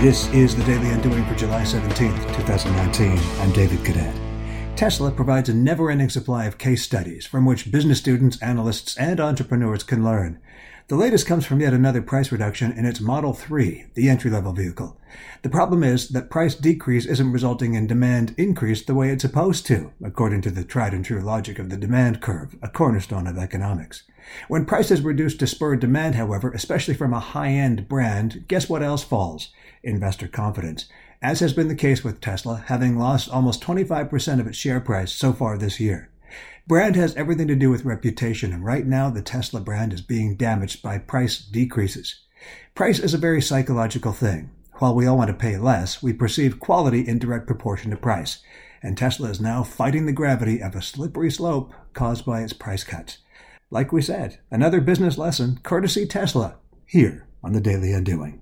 This is the Daily Undoing for July 17th, 2019. I'm David Cadet. Tesla provides a never ending supply of case studies from which business students, analysts, and entrepreneurs can learn. The latest comes from yet another price reduction in its Model 3, the entry level vehicle. The problem is that price decrease isn't resulting in demand increase the way it's supposed to, according to the tried and true logic of the demand curve, a cornerstone of economics. When prices reduce to spur demand, however, especially from a high end brand, guess what else falls? Investor confidence. As has been the case with Tesla, having lost almost 25% of its share price so far this year. Brand has everything to do with reputation, and right now the Tesla brand is being damaged by price decreases. Price is a very psychological thing. While we all want to pay less, we perceive quality in direct proportion to price, and Tesla is now fighting the gravity of a slippery slope caused by its price cuts. Like we said, another business lesson courtesy Tesla, here on the Daily Undoing.